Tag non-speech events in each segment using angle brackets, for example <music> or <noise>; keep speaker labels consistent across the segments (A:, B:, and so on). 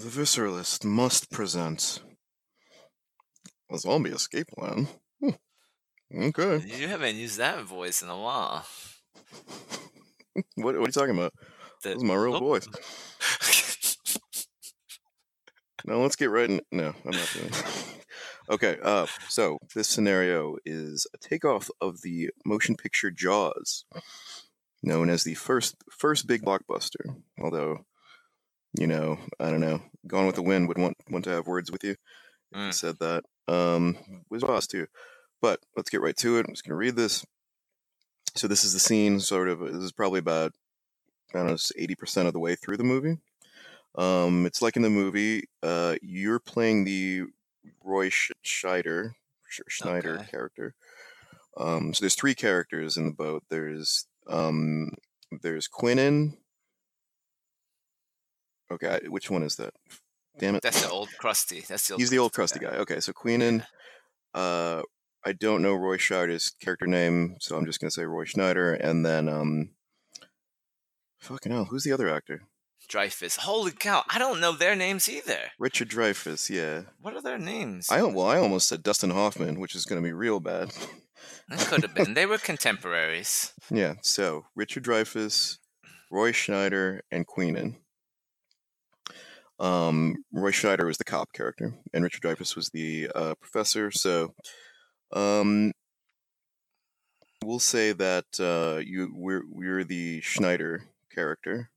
A: The Visceralist must present a zombie escape plan. Hmm. Okay.
B: You haven't used that voice in a while.
A: What, what are you talking about?
B: The-
A: This is my real
B: Oh.
A: voice. <laughs> No, let's get right in. No, I'm not doing it. Okay, uh, so this scenario is a takeoff of the motion picture Jaws, known as the first first big blockbuster. Although, you know, I don't know, Gone with the Wind would want want to have words with you.
B: Mm.
A: said that. Um, was Jaws too. But let's get right to it. I'm just gonna read this. So this is the scene. Sort of. This is probably about I don't know, eighty percent of the way through the movie. Um, it's like in the movie, uh, you're playing the Roy Sch- Scheider, Schneider
B: Okay.
A: character. Um, so there's three characters in the boat. There's um, there's Quinnen. Okay, which one is that? Damn it!
B: That's the old crusty. That's the old
A: He's the old crusty guy. Okay, so Queenan. Uh, I don't know Roy Scheider's character name, so I'm just gonna say Roy Schneider, and then um, fucking hell, who's the other actor?
B: Dreyfuss. Holy cow! I don't know their names either.
A: Richard Dreyfuss. Yeah,
B: What are their names?
A: I well, I almost said Dustin Hoffman, which is gonna be real bad.
B: That could have been. They were <laughs> contemporaries.
A: yeah, so Richard Dreyfuss, Roy Schneider, and Queenan. Um, Roy Schneider was the cop character, and Richard Dreyfuss was the uh, professor. So, um, we'll say that uh, you we're we're the Schneider character.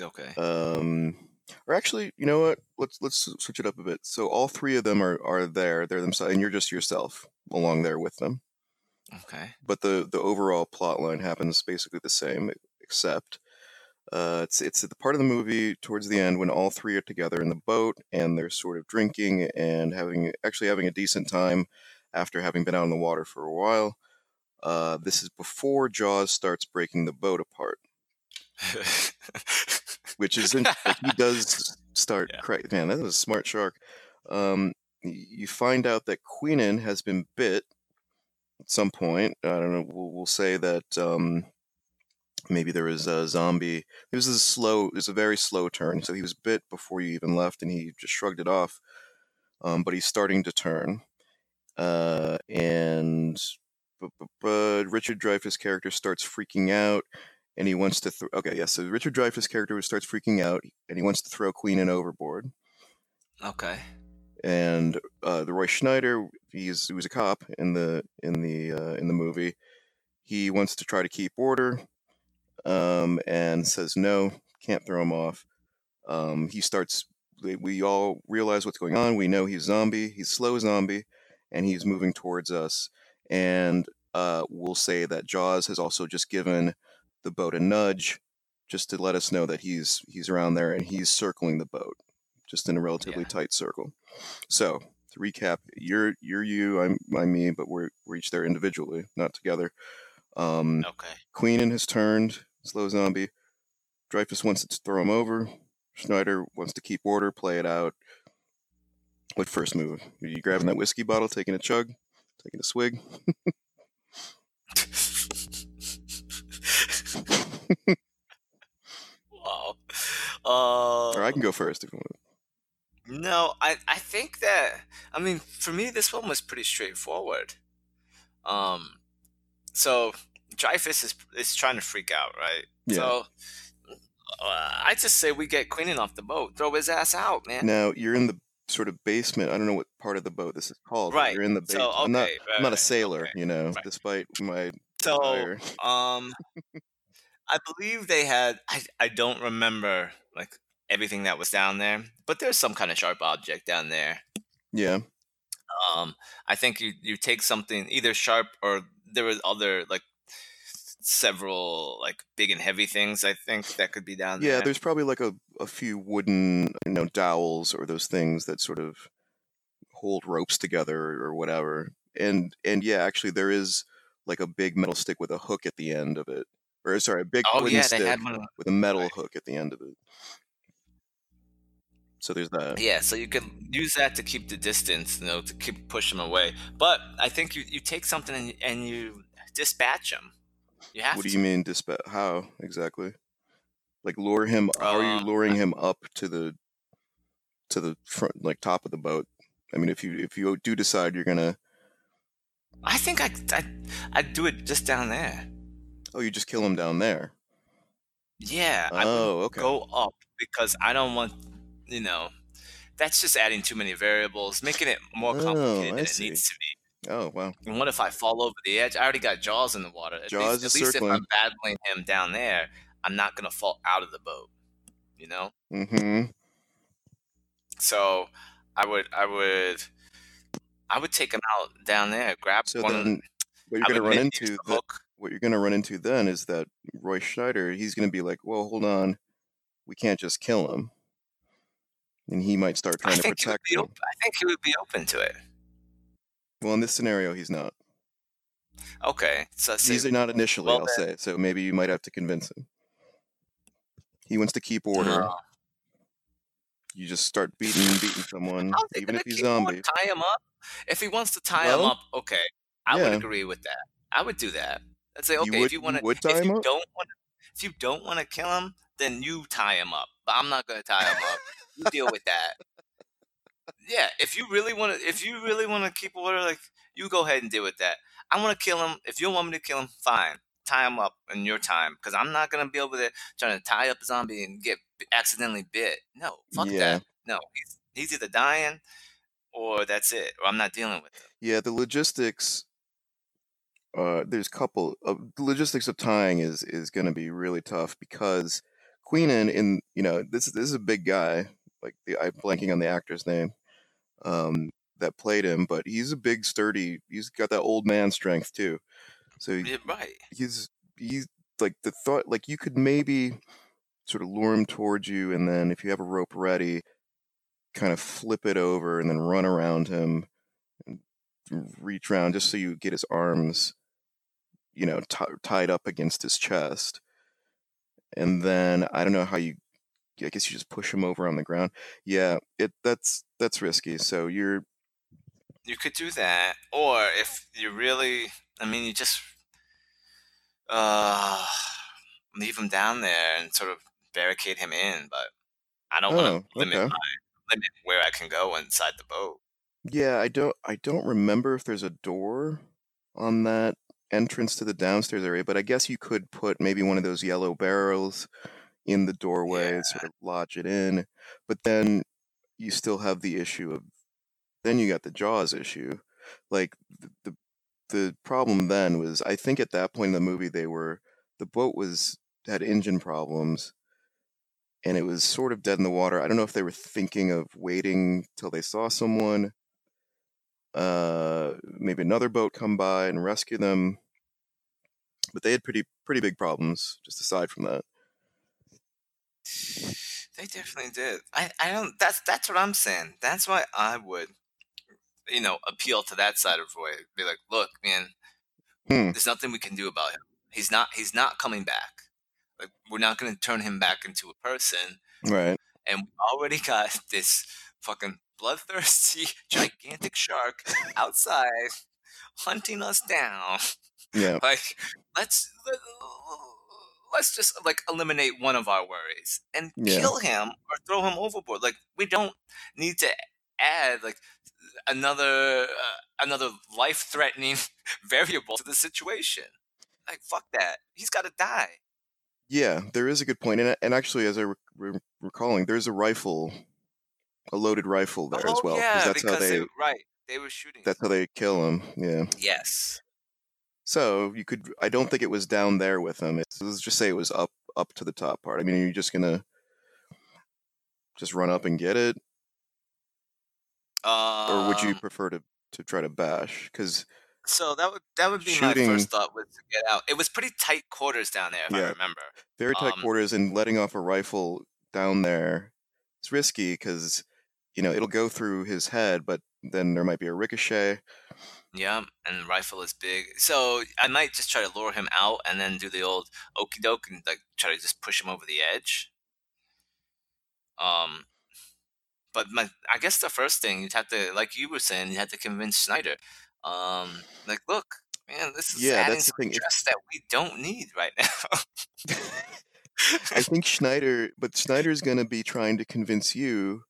B: Okay.
A: Um, or actually, you know what? Let's let's switch it up a bit. So all three of them are are there. They're themselves, and you're just yourself along there with them.
B: Okay.
A: But the the overall plot line happens basically the same, except uh, it's it's the part of the movie towards the end when all three are together in the boat and they're sort of drinking and having actually having a decent time after having been out on the water for a while. Uh, this is before Jaws starts breaking the boat apart, <laughs> which is he does start.
B: Yeah.
A: Cra- man, that was a smart shark. Um, you find out that Queenan has been bit at some point. I don't know. We'll, we'll say that um, maybe there was a zombie. It was a slow. It was a very slow turn. So he was bit before you even left, and he just shrugged it off. Um, but he's starting to turn, uh, and but, but, but Richard Dreyfuss' character starts freaking out, and he wants to. Th- okay, yeah. So Richard Dreyfuss' character starts freaking out, and he wants to throw Queenan overboard
B: okay.
A: and uh, the Roy Schneider, he's he was a cop in the in the uh, in the movie. He wants to try to keep order, um, and says no, can't throw him off. Um, he starts. we- all realize what's going on. We know he's zombie. He's slow zombie, and he's moving towards us. And uh, we'll say that Jaws has also just given the boat a nudge, just to let us know that he's he's around there, and he's circling the boat, just in a relatively
B: Yeah.
A: tight circle. So to recap, you're you're you, I'm I'm me, but we're we're each there individually, not together. Um,
B: Okay.
A: Queenan has turned, slow zombie. Dreyfuss wants to throw him over. Schneider wants to keep order, play it out. What first move? Are you grabbing that whiskey bottle, taking a chug, taking a swig? <laughs>
B: wow. Uh,
A: Or I can go first if you want.
B: No, I I think that I mean for me this one was pretty straightforward. Um, so Dreyfuss is is trying to freak out, right?
A: Yeah.
B: So uh, I just say we get Queenan off the boat, throw his ass out, man.
A: Now you're in the sort of basement. I don't know what part of the boat this is called.
B: Right.
A: You're in the
B: So
A: basement.
B: okay,
A: I'm not.
B: right,
A: I'm not a sailor,
B: okay.
A: you know,
B: right.
A: despite my
B: So
A: desire.
B: um, I believe they had. I I don't remember like everything that was down there, but there's some kind of sharp object down there.
A: Yeah.
B: um i think you you take something either sharp or there was other like several like big and heavy things i think that could be down there.
A: Yeah, there's probably like a, a few wooden, you know, dowels or those things that sort of hold ropes together or whatever. And and yeah, actually there is like a big metal stick with a hook at the end of it. Or sorry, a big
B: oh
A: wooden
B: yeah
A: stick
B: had one of-
A: with a metal
B: right.
A: hook at the end of it. So there's that.
B: yeah so you can use that to keep the distance you know to keep push them away but i think you you take something and, and you dispatch them you have
A: What do you mean dispatch? How exactly? Like lure him? How are
B: Uh,
A: you luring him up to the to the front, like top of the boat. I mean, if you if you do decide you're gonna,
B: I think I I I'd do it just down there.
A: oh, you just kill him down there.
B: Yeah, I
A: Oh, okay.
B: go up because I don't want you know. That's just adding too many variables, making it more
A: Oh,
B: complicated
A: I
B: than it needs to be.
A: Oh, wow.
B: And what if I fall over the edge? I already got Jaws in the water. At
A: Jaws
B: least,
A: is
B: at least if. I'm battling him down there, I'm not gonna fall out of the boat. You know.
A: Mm-hmm.
B: So I would I would I would take him out down there, grab
A: So
B: one.
A: then, what you're gonna run into
B: the hook.
A: what you're gonna run into then is that Roy Schneider, he's gonna be like, well, hold on, we can't just kill him, and he might start
B: I
A: trying to
B: he would
A: protect him.
B: open, I think he would be open to it.
A: Well, in this scenario, he's not.
B: Okay, so
A: He's not initially,
B: well
A: I'll
B: then,
A: say. So maybe you might have to convince him. He wants to keep order.
B: uh,
A: You just start beating and beating someone, even if he's zombie.
B: tie him up? If he wants to tie him up, okay, I would agree with that. I would do that. I'd say, okay, if
A: would
B: you
A: you
B: want to, if you
A: up.
B: don't want, if you don't want to kill him, then you tie him up. But I'm not gonna tie him up. You deal with that. Yeah, if you really want to, if you really want to keep order, like you go ahead and deal with that. I want to kill him. If you want me to kill him, fine. Tie him up in your time, because I'm not gonna be over there trying to tie up a zombie and get accidentally bit. No, fuck
A: Yeah,
B: that. No, he's he's either dying or that's it, or I'm not dealing with him.
A: yeah. The logistics. Uh, there's a couple of the logistics of tying is is going to be really tough because Queenan in you know this this is a big guy like the I'm blanking on the actor's name um that played him but he's a big sturdy he's got that old man strength too so
B: he, right.
A: he's he's like the thought like you could maybe sort of lure him towards you and then if you have a rope ready kind of flip it over and then run around him and reach around just so you get his arms you know t- tied up against his chest and then i don't know how you i guess you just push him over on the ground yeah it that's that's risky so you're
B: You could do that, or if you really, I mean, you just uh leave him down there and sort of barricade him in. But I don't want
A: oh
B: to limit
A: okay
B: my limit where I can go inside the boat.
A: yeah i don't i don't remember if there's a door on that entrance to the downstairs area but i guess you could put maybe one of those yellow barrels in the doorway
B: Yeah.
A: and sort of lodge it in but then you still have the issue of then you got the jaws issue. Like the, the the problem then was i think at that point in the movie they were the boat was had engine problems and it was sort of dead in the water. I don't know if they were thinking of waiting till they saw someone uh maybe another boat come by and rescue them but they had pretty pretty big problems just aside from that
B: They definitely did. I, I don't. That's that's what I'm saying. That's why I would, you know, appeal to that side of Roy. Be like, look, man,
A: hmm
B: there's nothing we can do about him. He's not. He's not coming back. Like, we're not going to turn him back into a person.
A: right
B: And we already got <laughs> this fucking bloodthirsty, <laughs> gigantic shark outside hunting us down.
A: yeah <laughs>
B: Like, let's let, let's just like eliminate one of our worries and
A: yeah
B: kill him or throw him overboard. Like, we don't need to add like another uh, another life threatening <laughs> variable to the situation. Like, fuck that. He's got to die.
A: yeah there is a good point and, and actually as i re- re- recalling there's a rifle a loaded rifle there as
B: Oh
A: well
B: yeah,
A: that's how
B: because
A: they
B: they right they were shooting.
A: that's how they kill him yeah
B: Yes.
A: So you could i don't think it was down there with him it's, let's just say it was up up to the top part i mean are you just gonna just run up and get it or would you
B: Um.
A: prefer to to try to bash because
B: So that would that would be my first thought was to get out. It was pretty tight quarters down there, if I
A: yeah
B: remember.
A: very tight
B: Um.
A: quarters and letting off a rifle down there it's risky because you know it'll go through his head but then there might be a ricochet
B: Yeah, and the rifle is big. So I might just try to lure him out and then do the old okey doke and like try to just push him over the edge. Um, but my I guess the first thing you'd have to, like you were saying, you had to convince Snyder. Um, like, look, man, this is
A: yeah
B: adding
A: that's the thing
B: stress that we don't need right now. <laughs>
A: i think schneider but schneider's going to be trying to convince you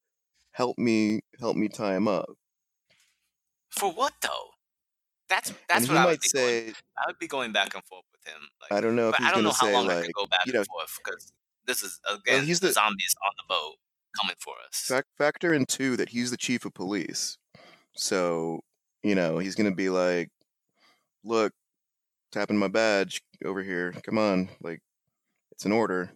A: help me help me tie him up.
B: For what though? That's that's what I would be going.
A: say,
B: I would be going back and forth with him. Like,
A: I don't know if he's
B: I don't know how
A: say
B: long I
A: like,
B: could go back
A: you
B: and
A: know,
B: forth because this is
A: well,
B: again
A: he's
B: the zombies on the boat coming for us.
A: fac- factor in two that he's the chief of police. So, you know, he's gonna be like, look, tapping my badge over here. Come on, like it's an order.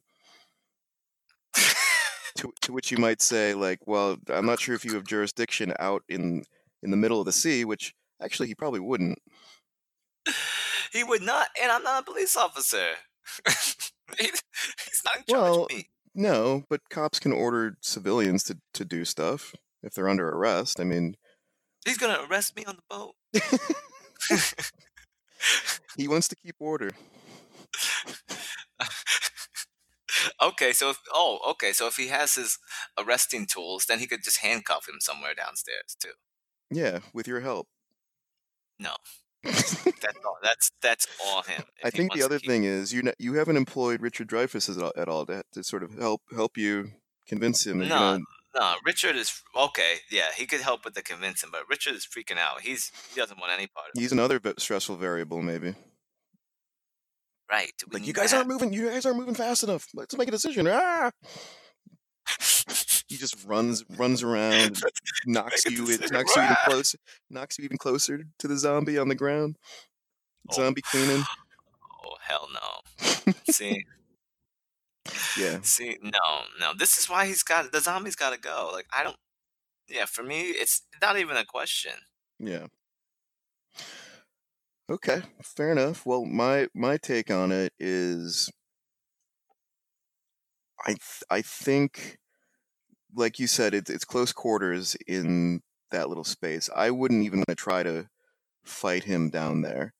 A: To, to which you might say, like, well, I'm not sure if you have jurisdiction out in in the middle of the sea, which actually he probably wouldn't.
B: he would not, and I'm not a police officer. <laughs> He- he's not in charge
A: Well,
B: of me.
A: no, but cops can order civilians to, to do stuff if they're under arrest. I mean,
B: He's gonna arrest me on the boat. <laughs>
A: he wants to keep order. <laughs>
B: okay, so if, oh, okay, so if he has his arresting tools, then he could just handcuff him somewhere downstairs too.
A: Yeah, with your help.
B: No, <laughs> that's all. That's that's all him.
A: I think the other thing is you you haven't employed Richard Dreyfuss at all, at all to, to sort of help help you convince him.
B: No, no, Richard is okay. Yeah, he could help with the convincing, but Richard is freaking out. He's he doesn't want any part of it.
A: he's another ve- stressful variable, maybe.
B: Right?
A: Like you guys
B: that.
A: aren't moving. You guys aren't moving fast enough. Let's make a decision. Ah! He just runs runs around, knocks <laughs> you
B: decision.
A: knocks you even closer, knocks you even closer to the zombie on the ground.
B: Oh.
A: Zombie cleaning. <sighs>
B: Oh hell no! <laughs> See,
A: Yeah.
B: see, no, no. This is why he's got the zombie's got to go. Like I don't. Yeah, for me, it's not even a question.
A: Yeah. Okay, fair enough. Well, my my take on it is I th- I think like you said it's it's close quarters in that little space. I wouldn't even want to try to fight him down there.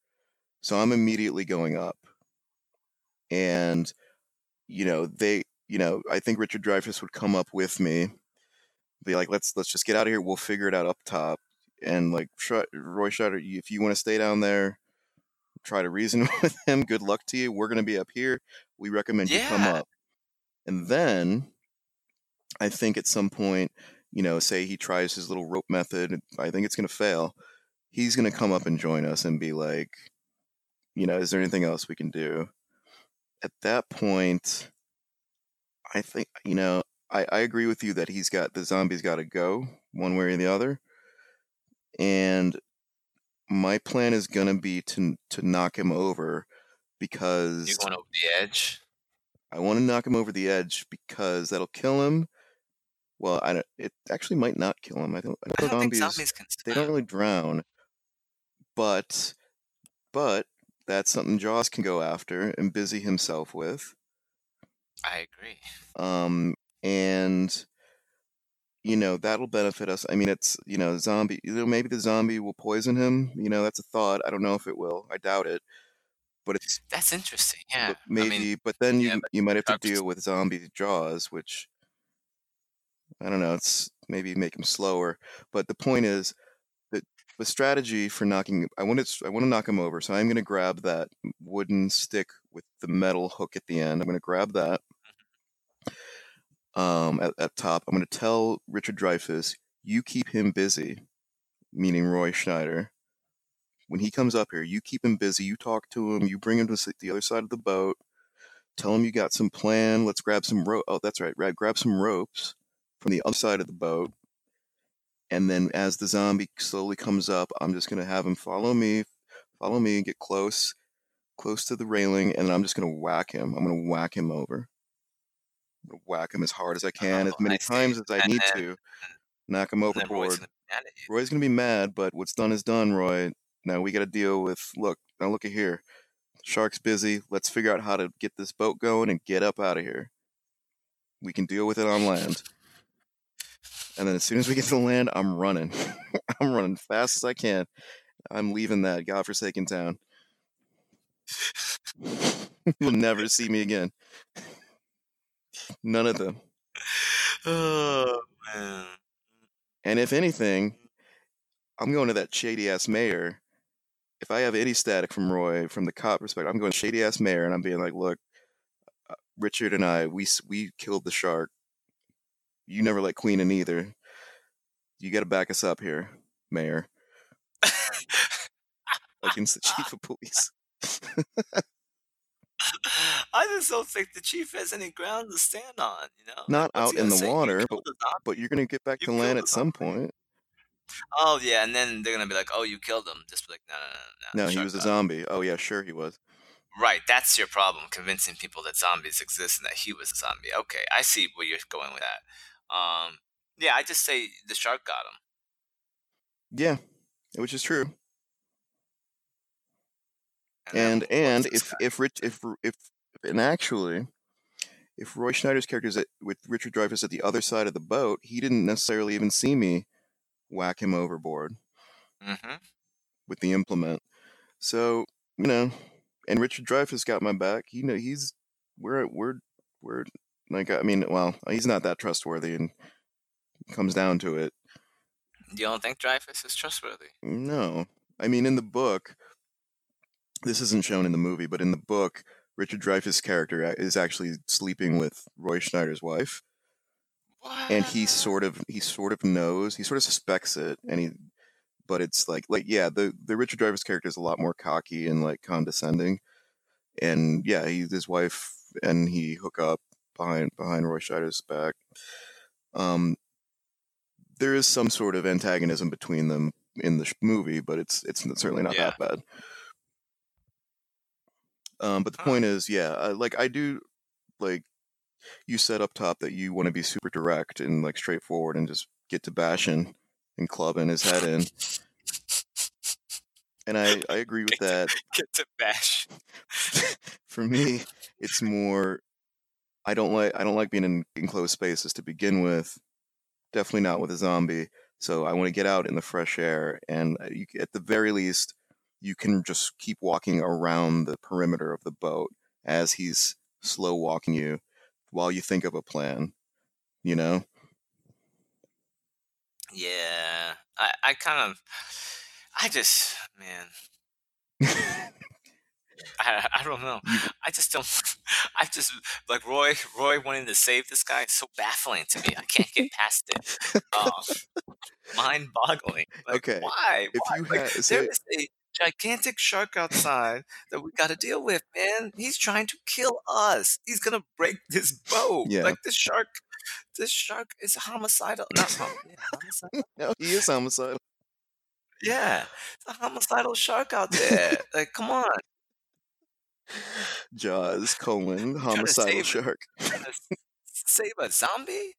A: So I'm immediately going up. And you know, they you know, I think Richard Dreyfuss would come up with me. Be like, let's let's just get out of here. We'll figure it out up top and like Roy Scheider, if you want to stay down there, try to reason <laughs> with him. Good luck to you. We're going to be up here. We recommend you come up. And then I think at some point, you know, say he tries his little rope method. I think it's going to fail. He's going to come up and join us and be like, you know, is there anything else we can do? At that point, I think, you know, I, I agree with you that he's got the zombie's got to go one way or the other and my plan is gonna be to to knock him over because.
B: You're going over the edge.
A: I want to knock him over the edge because that'll kill him. Well, I don't, it actually might not kill him. I don't. I
B: I don't think
A: zombies
B: zombies can
A: they don't really drown, but but that's something Jaws can go after and busy himself with.
B: I agree.
A: Um, and you know that'll benefit us. I mean, it's you know zombie. You know, maybe the zombie will poison him. You know, that's a thought. I don't know if it will. I doubt it. But it's
B: That's interesting. Yeah.
A: but
B: I
A: maybe.
B: mean,
A: but then you
B: yeah, but
A: you might have to deal with zombie jaws, which I don't know. It's maybe make him slower. But the point is that the strategy for knocking. I want to. I want to knock him over. So I'm going to grab that wooden stick with the metal hook at the end. I'm going to grab that um, at, at top. I'm going to tell Richard Dreyfuss, you keep him busy, meaning Roy Schneider. When he comes up here, you keep him busy. You talk to him. You bring him to the other side of the boat. Tell him you got some plan. Let's grab some rope. Oh, that's. Right. Grab some ropes from the other side of the boat. And then as the zombie slowly comes up, I'm just going to have him follow me, follow me, get close, close to the railing, and I'm just going to whack him. I'm going to whack him over. Whack him as hard as I can, as
B: Oh,
A: many
B: I see.
A: times as I need to. Knock him
B: and then Roy's
A: overboard.
B: gonna be mad at you.
A: Roy's gonna be mad, but what's done is done, Roy. Now we got to deal with. Look, now look at here. Shark's busy. Let's figure out how to get this boat going and get up out of here. We can deal with it on land. And then as soon as we get to land, I'm running. <laughs> I'm running fast as I can. I'm leaving that godforsaken town. <laughs> You'll never see me again. None of them.
B: Oh man.
A: And if anything, I'm going to that shady ass mayor. If I have any static from Roy, from the cop perspective, I'm going shady ass mayor, and I'm being like, look, uh, Richard and I, we we killed the shark. You never let Queen in either. You got to back us up here, Mayor, against the chief of police. <laughs>
B: I just don't think the chief has any ground to stand on. You know,
A: Not
B: What's
A: out in the
B: say?
A: Water, but,
B: killed the zombie?
A: but you're going to get back
B: You
A: to land at some point.
B: Oh yeah, and then they're gonna be like, "Oh, you killed him." Just be like, "No, no, no, no."
A: No, he was a
B: got him."
A: zombie. Oh, yeah, sure he was.
B: Right, that's your problem, convincing people that zombies exist and that he was a zombie. Okay, I see where you're going with that. Um, yeah, I just say the shark got him.
A: Yeah, which is true.
B: then
A: And and if
B: guy?
A: if Rich if if and actually, if Roy Schneider's character is at, with Richard Dreyfuss at the other side of the boat, he didn't necessarily even see me whack him overboard
B: Mhm.
A: with the implement. So you know, and Richard Dreyfuss got my back. You know, he's we're we're we're like I mean, well, he's not that trustworthy, and comes down to it.
B: You don't think Dreyfuss is trustworthy?
A: No, I mean in the book, this isn't shown in the movie, but in the book, Richard Dreyfuss' character is actually sleeping with Roy Schneider's wife,
B: What?
A: and he sort of he sort of knows, he sort of suspects it, and he, but it's like like yeah, the the Richard Dreyfuss character is a lot more cocky and like condescending, and yeah, he his wife and he hook up behind behind Roy Schneider's back. Um, there is some sort of antagonism between them in the sh- movie, but it's it's certainly not
B: Yeah.
A: that bad. Um, but the point is, yeah, uh, like I do, like you said up top that you want to be super direct and like straightforward and just get to bashing and clubbing his head in, and I I agree with that. <laughs>
B: Get to bash. <laughs>
A: For me, it's more. I don't like I don't like being in enclosed spaces to begin with. Definitely not with a zombie. So I want to get out in the fresh air, and uh, you, at the very least, you can just keep walking around the perimeter of the boat as he's slow walking you, while you think of a plan. You know?
B: Yeah, I, I kind of, I just, man, <laughs> I, I don't know. I just don't. <laughs> <laughs> I just like Roy. Roy wanting to save this guy is so baffling to me. I can't get past it. Um, mind-boggling. Like,
A: Okay,
B: why?
A: if
B: Why?
A: you
B: Like,
A: had
B: there is a gigantic shark outside that we got to deal with, man. He's trying to kill us. He's gonna break this boat.
A: Yeah.
B: Like this shark. This shark is homicidal. Not hom- yeah, homicidal. <laughs>
A: no, he is homicidal.
B: Yeah, it's a homicidal shark out there. like, come on.
A: Jaws colon homicidal shark.
B: save a zombie?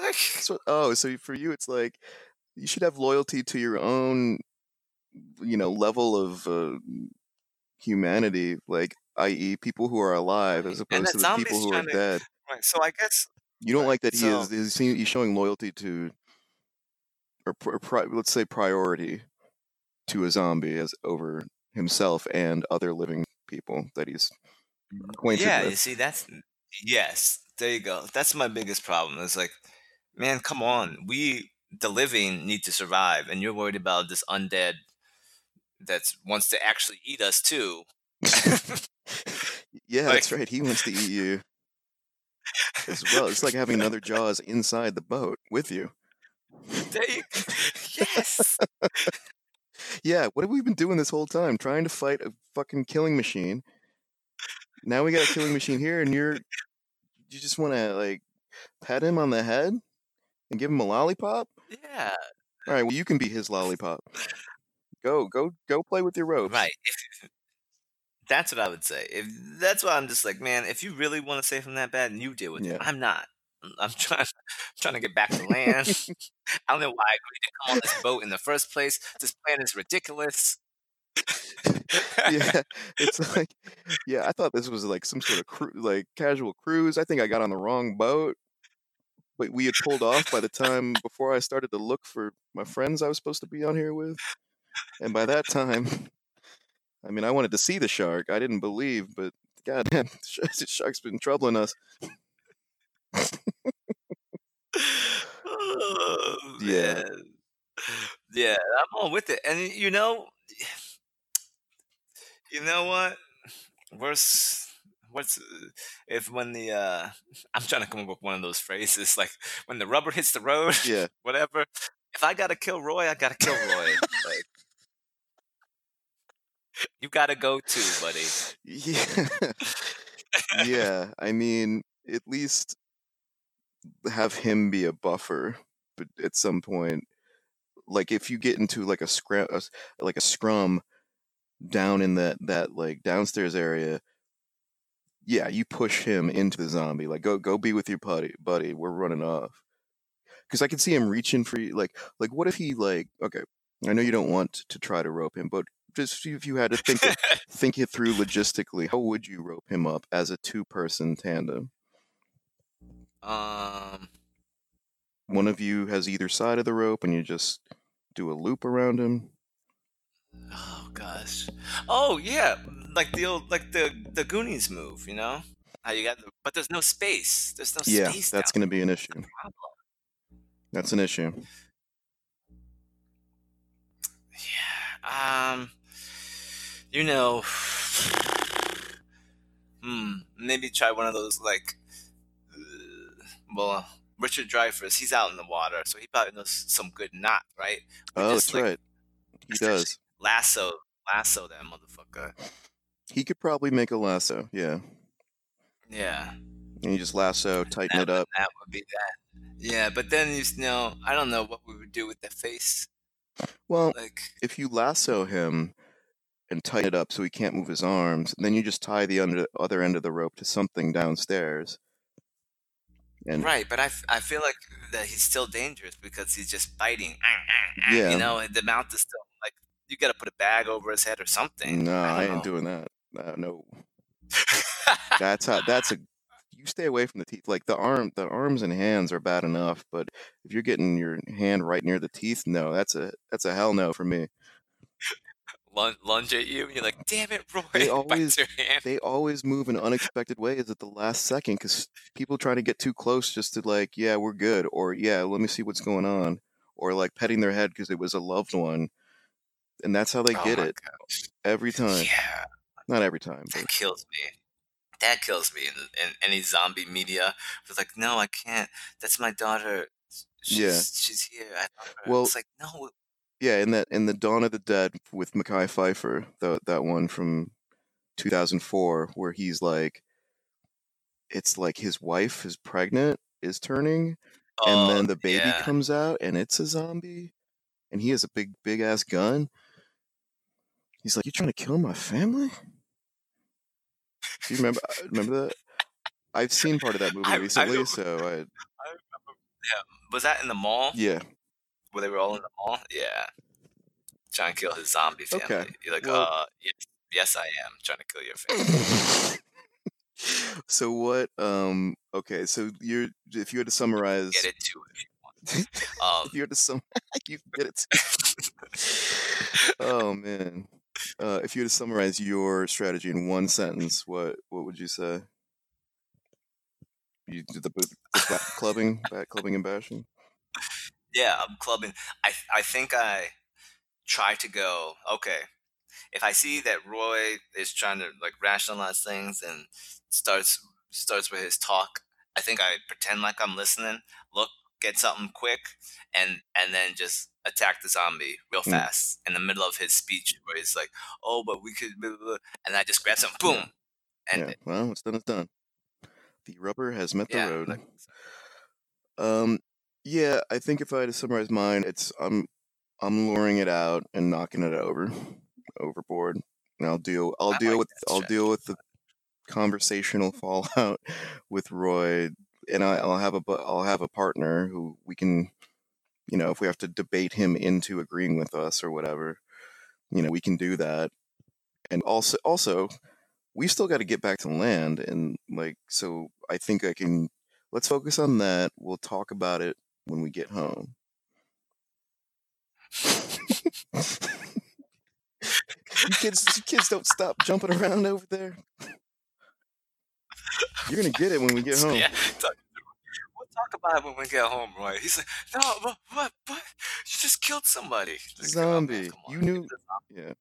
B: Like, <laughs>
A: So, oh, so for you, it's like you should have loyalty to your own, you know, level of uh, humanity, like i.e., people who are alive as opposed to the people who are
B: to-
A: dead.
B: right, so I guess
A: You don't
B: right,
A: like that he
B: so-
A: is is he, he's showing loyalty to, or, or pri- let's say priority to a zombie as over himself and other living people that he's mm-hmm. acquainted
B: yeah,
A: with.
B: you see, that's yes. There you go. That's my biggest problem. It's like, man, come on. We, the living, need to survive, and you're worried about this undead that wants to actually eat us too. <laughs> <laughs>
A: yeah, that's right. He wants to eat you as well. It's like having another <laughs> Jaws inside the boat with you.
B: There you, yes.
A: Yeah, what have we been doing this whole time? Trying to fight a fucking killing machine. Now we got a killing machine here, and you're you just want to like pat him on the head and give him a lollipop.
B: Yeah.
A: All right, well you can be his lollipop. Go, go, go play with your ropes.
B: Right. That's what I would say. If that's why I'm just like, man, if you really want to save him that bad, and you deal with
A: Yeah.
B: it. I'm not. I'm- I'm trying, <laughs> trying to get back to land. <laughs> <laughs> I don't know why I agreed to come on this boat in the first place. This plan is ridiculous.
A: yeah, it's like, yeah, I thought this was like some sort of cru- like casual cruise. I think I got on the wrong boat, but we had pulled off by the time before I started to look for my friends I was supposed to be on here with, and by that time, I mean, I wanted to see the shark. I didn't believe, but goddamn, the shark's been troubling us. <laughs>
B: Oh,
A: Yeah.
B: Yeah, I'm all with it. And you know, <sighs> you know what? Worse. What's if when the uh <laughs> I'm trying to come up with one of those phrases like when the rubber hits the road,
A: Yeah, <laughs>
B: whatever. if I gotta kill Roy, I gotta kill Roy. like, you gotta go too, buddy.
A: Yeah. yeah. I mean, at least have him be a buffer, but at some point, like if you get into like a scrum, like a scrum down in that that like downstairs area, yeah, you push him into the zombie. Like go go be with your buddy, buddy. We're running off. Because I can see him reaching for you. Like like what if he like okay? I know you don't want to try to rope him, but just if you had to think it, <laughs> think it through logistically, how would you rope him up as a two person tandem?
B: Um,
A: One of you has either side of the rope, and you just do a loop around him.
B: oh gosh. Oh yeah, like the old like the the Goonies move, you know? How you got the, but there's no space. There's no
A: Yeah,
B: space.
A: that's going to be an issue.
B: Problem.
A: That's an issue.
B: Yeah. Um. You know. <sighs> Hmm. Maybe try one of those like. Uh, well, Richard Dreyfuss, he's out in the water, so he probably knows some good knot, right? We
A: Oh,
B: just,
A: that's
B: like,
A: right. He does.
B: Lasso, lasso that motherfucker.
A: He could probably make a lasso. Yeah,
B: Yeah.
A: and you just lasso, tighten
B: That
A: it up.
B: that would be that. Yeah, but then you know, I don't know what we would do with the face.
A: Well,
B: Like,
A: if you lasso him and tighten it up so he can't move his arms, then you just tie the under, other end of the rope to something downstairs. And
B: right, but I, I feel like that he's still dangerous because he's just biting. <laughs>
A: Yeah.
B: You know, the mouth is still like, you got to put a bag over his head or something.
A: no, I,
B: don't
A: ain't
B: know.
A: doing that. Uh, no, <laughs> that's how. That's a. You stay away from the teeth. Like the arm, the arms and hands are bad enough, but if you're getting your hand right near the teeth, no, that's a that's a hell no for me.
B: Lun- lunge at you, and you're like, damn it, Roy.
A: They <laughs> always- They always move in unexpected ways at the last second because people trying to get too close just to like, yeah, we're good, or yeah, let me see what's going on, or like petting their head because it was a loved one, and that's how they
B: Oh
A: get it
B: gosh.
A: every time.
B: Yeah.
A: Not every time, but
B: That kills me. That kills me in, in any zombie media. It's like, no, I can't. That's my daughter. She's,
A: Yeah.
B: she's here. I love her.
A: Uh, well-
B: it's like, no.
A: Yeah, in that in the Dawn of the Dead with Mekhi Phifer, the, that one from 2004, where he's like, it's like his wife is pregnant, is turning, and
B: Oh,
A: then the baby
B: yeah.
A: comes out and it's a zombie and he has a big big ass gun he's like "You're trying to kill my family do you remember uh, remember that i've seen part of that movie <laughs>
B: I- I
A: recently
B: don't-
A: so I, <laughs>
B: I remember. Yeah. Was that in the mall?
A: yeah
B: Where they were all in the mall? Yeah. Trying to kill his zombie family.
A: Okay,
B: You're like,
A: well-
B: uh, yes, yes, I am trying to kill your <laughs> family.
A: so what um okay so you're if you had to summarize
B: Get into it if you want. <laughs> Um,
A: if you had to sum <laughs> you get it oh man uh if you had to summarize your strategy in one sentence what what would you say you did the, the back clubbing back clubbing and bashing
B: yeah, I'm clubbing. I I think I try to go. Okay, if I see that Roy is trying to like rationalize things and starts starts with his talk, I think I pretend like I'm listening. Look, get something quick, and and then just attack the zombie real
A: Mm.
B: fast in the middle of his speech where he's like, "Oh, but we could," blah, blah, blah," and I just grab some, boom, and
A: yeah well what's done is done the rubber has met the road
B: like,
A: um yeah i think if i had to summarize mine it's i'm i'm luring it out and knocking it over overboard and i'll deal i'll
B: I
A: deal
B: like
A: with i'll deal with the conversational <laughs> fallout with roy and I, i'll have a i'll have a partner who we can you know if we have to debate him into agreeing with us or whatever you know we can do that. And also also we still got to get back to land and like so i think i can let's focus on that we'll talk about it when we get home you kids you kids don't stop jumping around over there you're gonna get it when we get home <laughs>
B: Yeah, talk, we'll talk about it when we get home, Roy. He's like, no, what, what, what? You just killed somebody. Like, come on, man,
A: Zombie.
B: on.
A: You knew- yeah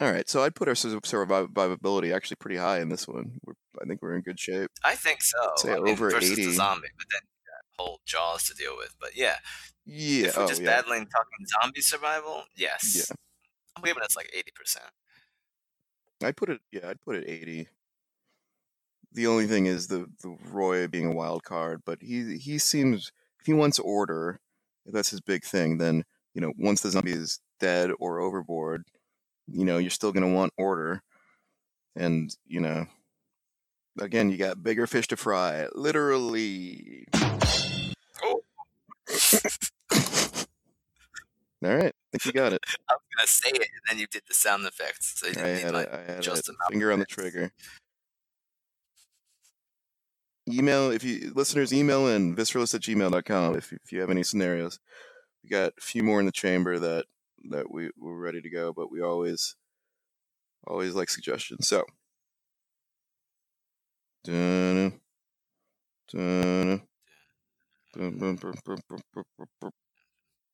A: all right so i'd put our sur- survivability actually pretty high in this one we're, i think we're in good shape
B: I think so.
A: Say
B: I mean,
A: over
B: versus
A: 80.
B: the zombie, but then you got whole Jaws to deal with. But yeah,
A: Yeah.
B: if we're
A: Oh,
B: just
A: yeah.
B: battling talking zombie survival, yes. yeah, I'm giving us like eighty percent.
A: I'd put it. Yeah, I'd put it eighty. The only thing is the the Roy being a wild card, but he he seems if he wants order, if that's his big thing, then you know once the zombie is dead or overboard, you know you're still gonna want order, and you know again you got bigger fish to fry, literally.
B: Oh.
A: All right, I think you got it. <laughs>
B: I was gonna say it, and then you did the sound effects, so you
A: I
B: didn't need
A: had
B: my
A: a, I had a
B: just enough
A: finger on the trigger. Email if you listeners email in visceralist at gmail.com if if you have any scenarios. We got a few more in the chamber that that we we're ready to go, but we always always like suggestions. So dun, dun, dun, dun, dun, dun, dun, dun, dun,